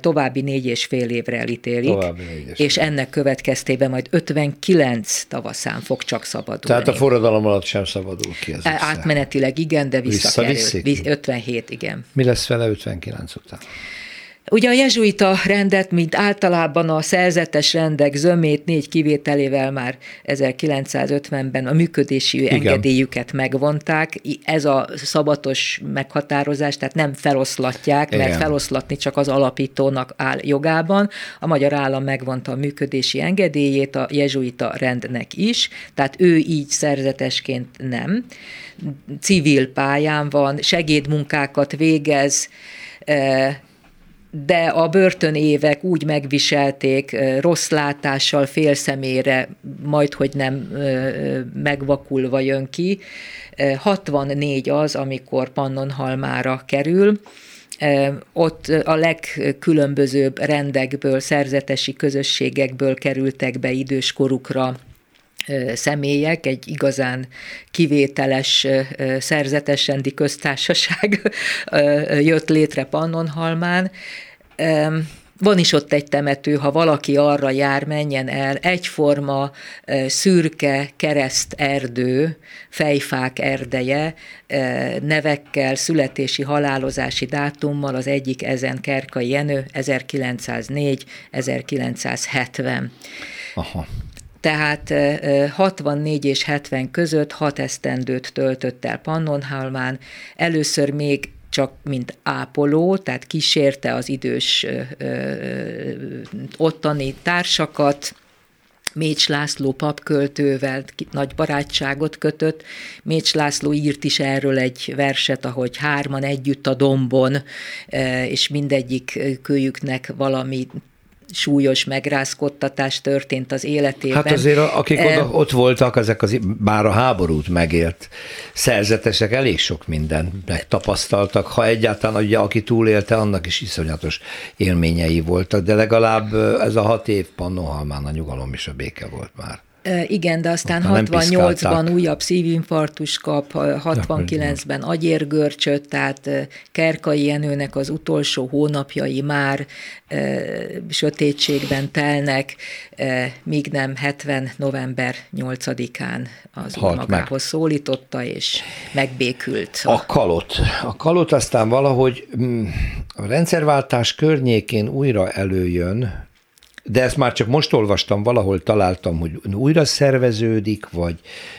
[SPEAKER 3] további négy és fél évre elítélik. További négy és, és ennek következtében majd 59 tavaszán fog csak szabadulni.
[SPEAKER 2] Tehát a forradalom alatt sem szabadul ki ez
[SPEAKER 3] Átmenetileg igen, de visszakerül. 57, igen.
[SPEAKER 2] Mi lesz vele 59 után?
[SPEAKER 3] Ugye a jezsuita rendet, mint általában a szerzetes rendek zömét négy kivételével már 1950-ben a működési Igen. engedélyüket megvonták. Ez a szabatos meghatározás, tehát nem feloszlatják, mert Igen. feloszlatni csak az alapítónak áll jogában. A magyar állam megvonta a működési engedélyét a jezsuita rendnek is, tehát ő így szerzetesként nem. Civil pályán van, segédmunkákat végez, eh, de a börtönévek úgy megviselték, rossz látással, félszemére, majd hogy nem megvakulva jön ki. 64 az, amikor Pannonhalmára kerül, ott a legkülönbözőbb rendekből, szerzetesi közösségekből kerültek be időskorukra személyek, egy igazán kivételes szerzetes rendi köztársaság jött létre Pannonhalmán. Van is ott egy temető, ha valaki arra jár, menjen el, egyforma szürke kereszt erdő, fejfák erdeje, nevekkel, születési, halálozási dátummal, az egyik ezen Kerkai Jenő, 1904-1970. Aha tehát 64 és 70 között hat esztendőt töltött el Pannonhalmán, először még csak mint ápoló, tehát kísérte az idős ottani társakat, Mécs László papköltővel nagy barátságot kötött. Mécs László írt is erről egy verset, ahogy hárman együtt a dombon, és mindegyik kölyüknek valami súlyos megrázkodtatás történt az életében.
[SPEAKER 2] Hát azért akik e, oda, ott voltak, ezek az, bár a háborút megért szerzetesek elég sok mindent megtapasztaltak, ha egyáltalán ugye aki túlélte, annak is iszonyatos élményei voltak, de legalább ez a hat év Pannonhalmán a nyugalom és a béke volt már.
[SPEAKER 3] Igen, de aztán 68-ban újabb szívinfarktus kap, 69-ben agyérgörcsöt, tehát Kerkai Jenőnek az utolsó hónapjai már e, sötétségben telnek, e, míg nem 70. november 8-án az úr magához meg. szólította, és megbékült.
[SPEAKER 2] A kalot. A kalot aztán valahogy mm, a rendszerváltás környékén újra előjön, de ezt már csak most olvastam, valahol találtam, hogy újra szerveződik, vagy,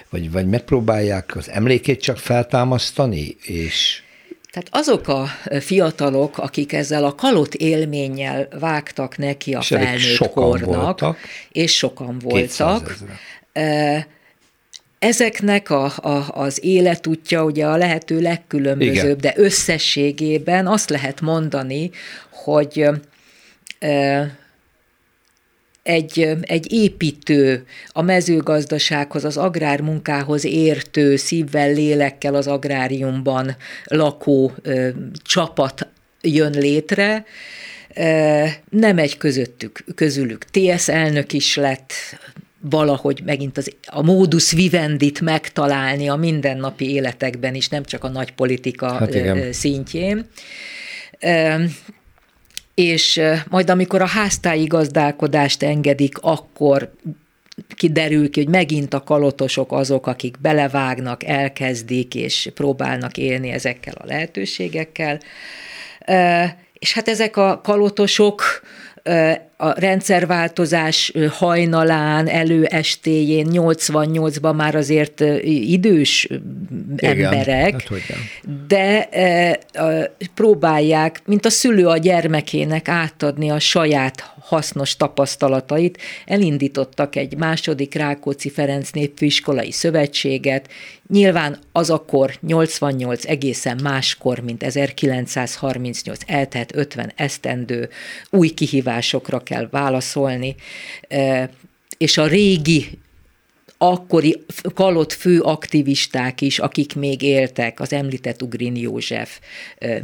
[SPEAKER 2] vagy, vagy megpróbálják az emlékét csak feltámasztani, és...
[SPEAKER 3] Tehát azok a fiatalok, akik ezzel a kalott élménnyel vágtak neki a és felnőtt kornak, voltak, és sokan voltak, ezeknek a, a, az életútja ugye a lehető legkülönbözőbb, Igen. de összességében azt lehet mondani, hogy egy, egy építő, a mezőgazdasághoz, az agrármunkához értő, szívvel, lélekkel az agráriumban lakó ö, csapat jön létre, nem egy közöttük, közülük. TS elnök is lett, valahogy megint az, a módus vivendit megtalálni a mindennapi életekben is, nem csak a nagy politika hát szintjén és majd amikor a háztáji gazdálkodást engedik, akkor kiderül ki, hogy megint a kalotosok azok, akik belevágnak, elkezdik, és próbálnak élni ezekkel a lehetőségekkel. És hát ezek a kalotosok a rendszerváltozás hajnalán, előestéjén, 88-ban már azért idős Igen, emberek, hát de próbálják, mint a szülő a gyermekének átadni a saját hasznos tapasztalatait, elindítottak egy második Rákóczi Ferenc Népfőiskolai Szövetséget, nyilván az akkor 88 egészen máskor, mint 1938, eltelt 50 esztendő, új kihívásokra kell válaszolni, és a régi akkori kalott fő aktivisták is, akik még éltek, az említett Ugrin József,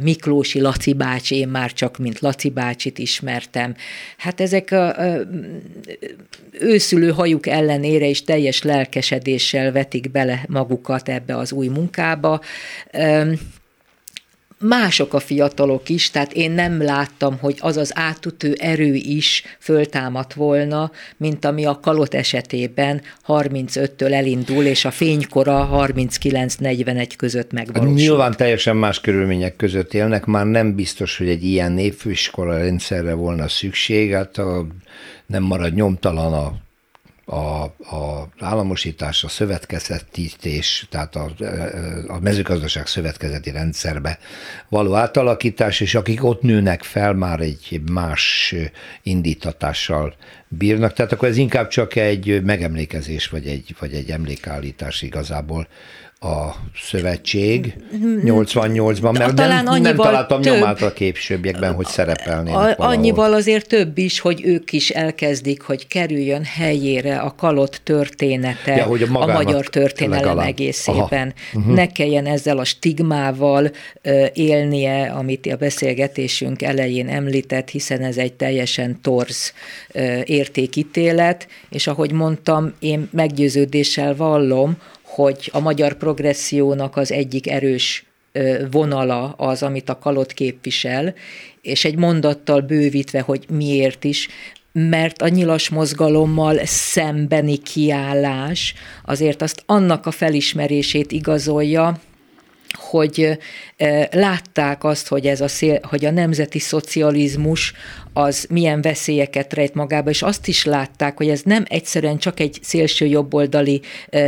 [SPEAKER 3] Miklósi Laci bácsi, én már csak mint Laci bácsit ismertem. Hát ezek a, a őszülő hajuk ellenére is teljes lelkesedéssel vetik bele magukat ebbe az új munkába mások a fiatalok is, tehát én nem láttam, hogy az az átütő erő is föltámadt volna, mint ami a kalot esetében 35-től elindul, és a fénykora 39-41 között megvalósul.
[SPEAKER 2] Nyilván teljesen más körülmények között élnek, már nem biztos, hogy egy ilyen népfőiskola rendszerre volna szükség, hát a, nem marad nyomtalan a a, a államosítás, a szövetkezetítés, tehát a, a mezőgazdaság szövetkezeti rendszerbe való átalakítás, és akik ott nőnek fel, már egy más indítatással bírnak, tehát akkor ez inkább csak egy megemlékezés, vagy egy, vagy egy emlékállítás igazából a szövetség 88-ban, mert Talán nem, nem találtam több, nyomát a későbbiekben, hogy szerepelnének a,
[SPEAKER 3] valahol. Annyival azért több is, hogy ők is elkezdik, hogy kerüljön helyére a kalott története ja, hogy a, a magyar történelem legalább. egészében. Uh-huh. Ne kelljen ezzel a stigmával élnie, amit a beszélgetésünk elején említett, hiszen ez egy teljesen torz uh, értékítélet, és ahogy mondtam, én meggyőződéssel vallom, hogy a magyar progressziónak az egyik erős vonala az, amit a kalot képvisel, és egy mondattal bővítve, hogy miért is, mert a nyilas mozgalommal szembeni kiállás azért azt annak a felismerését igazolja, hogy látták azt, hogy, ez a szél, hogy a nemzeti szocializmus az milyen veszélyeket rejt magába, és azt is látták, hogy ez nem egyszerűen csak egy szélső jobboldali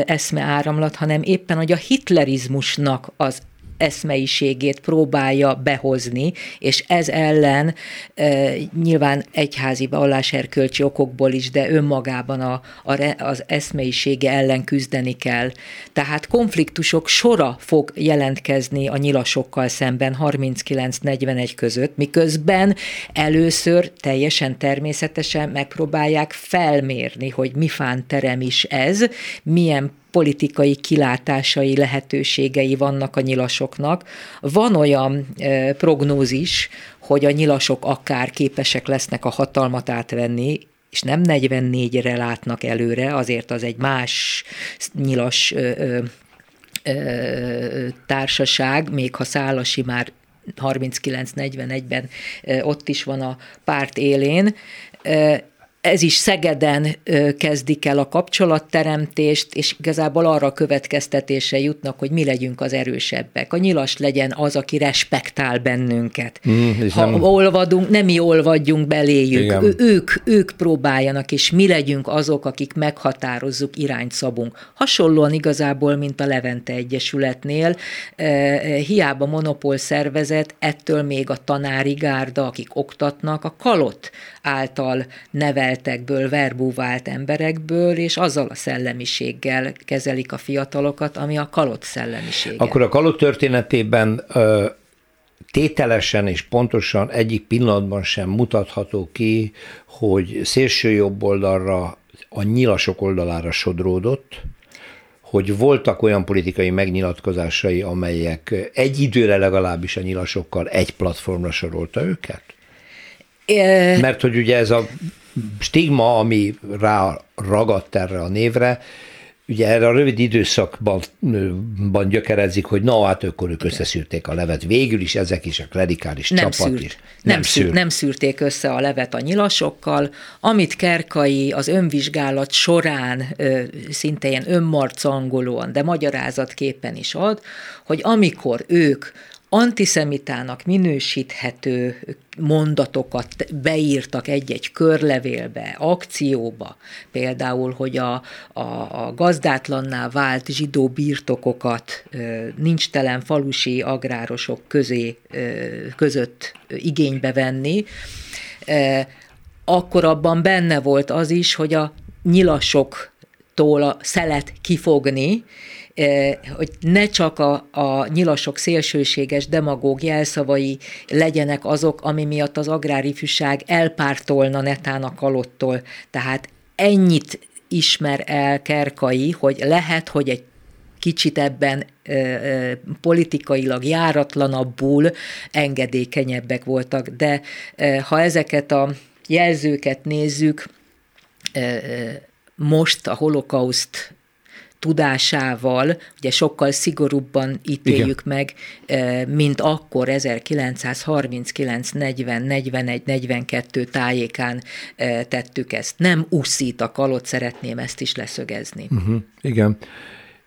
[SPEAKER 3] eszmeáramlat, hanem éppen, hogy a hitlerizmusnak az eszmeiségét próbálja behozni, és ez ellen e, nyilván egyházi valláserkölcsi okokból is, de önmagában a, a, az eszmeisége ellen küzdeni kell. Tehát konfliktusok sora fog jelentkezni a nyilasokkal szemben 39-41 között, miközben először teljesen természetesen megpróbálják felmérni, hogy mi fán terem is ez, milyen politikai kilátásai, lehetőségei vannak a nyilasoknak. Van olyan e, prognózis, hogy a nyilasok akár képesek lesznek a hatalmat átvenni, és nem 44-re látnak előre, azért az egy más nyilas ö, ö, társaság, még ha Szálasi már 39-41-ben ott is van a párt élén, ez is Szegeden kezdik el a kapcsolatteremtést, és igazából arra a következtetése jutnak, hogy mi legyünk az erősebbek. A nyilas legyen az, aki respektál bennünket. Mm, ha nem... olvadunk, nem mi olvadjunk beléjük. Ő, ők, ők próbáljanak, és mi legyünk azok, akik meghatározzuk, irányt szabunk. Hasonlóan igazából, mint a Levente Egyesületnél, hiába monopól szervezet, ettől még a tanári gárda, akik oktatnak, a kalott által nevel elteltekből, verbúvált emberekből, és azzal a szellemiséggel kezelik a fiatalokat, ami a kalott szellemisége.
[SPEAKER 2] Akkor a kalott történetében ö, tételesen és pontosan egyik pillanatban sem mutatható ki, hogy szélső jobb oldalra, a nyilasok oldalára sodródott, hogy voltak olyan politikai megnyilatkozásai, amelyek egy időre legalábbis a nyilasokkal egy platformra sorolta őket? Mert hogy ugye ez a stigma, ami rá ragadt erre a névre, ugye erre a rövid időszakban gyökerezik, hogy na, hát akkor ők összeszűrték a levet. Végül is ezek is a klerikális nem csapat szűrt. is.
[SPEAKER 3] Nem, nem, szűrt. nem szűrték össze a levet a nyilasokkal. Amit Kerkai az önvizsgálat során szinte ilyen önmarcangolóan, de magyarázatképpen is ad, hogy amikor ők antiszemitának minősíthető mondatokat beírtak egy-egy körlevélbe, akcióba, például, hogy a, a, a gazdátlanná vált zsidó birtokokat nincs telen falusi agrárosok közé, között igénybe venni, akkor abban benne volt az is, hogy a nyilasoktól a szelet kifogni, hogy ne csak a, a nyilasok szélsőséges demagóg jelszavai legyenek azok, ami miatt az agrárifűság elpártolna netán a kalottól. Tehát ennyit ismer el Kerkai, hogy lehet, hogy egy kicsit ebben ö, ö, politikailag járatlanabbul engedékenyebbek voltak, de ö, ha ezeket a jelzőket nézzük, most a holokauszt tudásával, ugye sokkal szigorúbban ítéljük Igen. meg, mint akkor 1939, 40, 41, 42 tájékán tettük ezt. Nem úszít a kalot, szeretném ezt is leszögezni.
[SPEAKER 2] Uh-huh. Igen.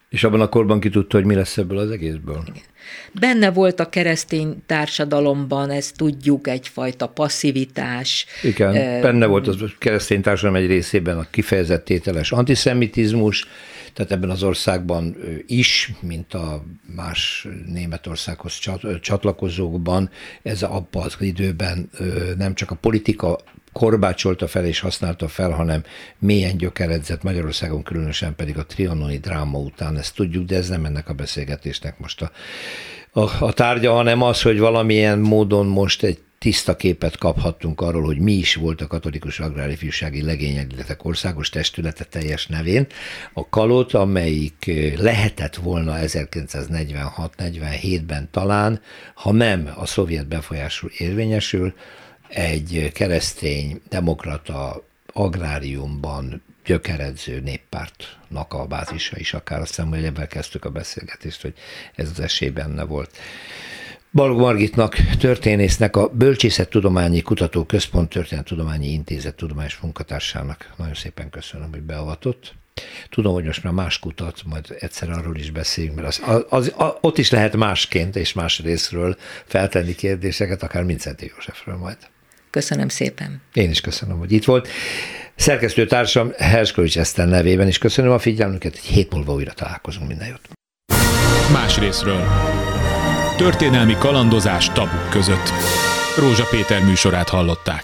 [SPEAKER 2] És abban a korban ki tudta, hogy mi lesz ebből az egészből? Igen.
[SPEAKER 3] Benne volt a keresztény társadalomban, ezt tudjuk, egyfajta passzivitás.
[SPEAKER 2] Igen, benne volt a keresztény társadalom egy részében a kifejezett tételes antiszemitizmus, tehát ebben az országban is, mint a más Németországhoz csatlakozókban, ez abban az időben nem csak a politika korbácsolta fel és használta fel, hanem mélyen gyökeredzett Magyarországon, különösen pedig a trianoni dráma után, ezt tudjuk, de ez nem ennek a beszélgetésnek most a, a, a tárgya, hanem az, hogy valamilyen módon most egy tiszta képet kaphattunk arról, hogy mi is volt a Katolikus Agrárifjúsági Legényegletek Országos Testülete teljes nevén, a Kalot, amelyik lehetett volna 1946-47-ben talán, ha nem a szovjet befolyású érvényesül, egy keresztény, demokrata agráriumban gyökeredző néppártnak a bázisa is, akár azt hiszem, hogy ebben kezdtük a beszélgetést, hogy ez az esély benne volt. Balog Margitnak, történésznek, a Bölcsészettudományi Kutató Központ Történettudományi Intézet tudományos munkatársának nagyon szépen köszönöm, hogy beavatott. Tudom, hogy most már más kutat, majd egyszer arról is beszéljünk, mert az, az, az, az, ott is lehet másként és más részről feltenni kérdéseket, akár Mincenti Józsefről majd.
[SPEAKER 3] Köszönöm szépen.
[SPEAKER 2] Én is köszönöm, hogy itt volt. Szerkesztő társam Herskovics Eszter nevében is köszönöm a figyelmüket, egy hét múlva újra találkozunk, minden jót.
[SPEAKER 1] Más részről. Történelmi kalandozás tabuk között. Rózsa Péter műsorát hallották.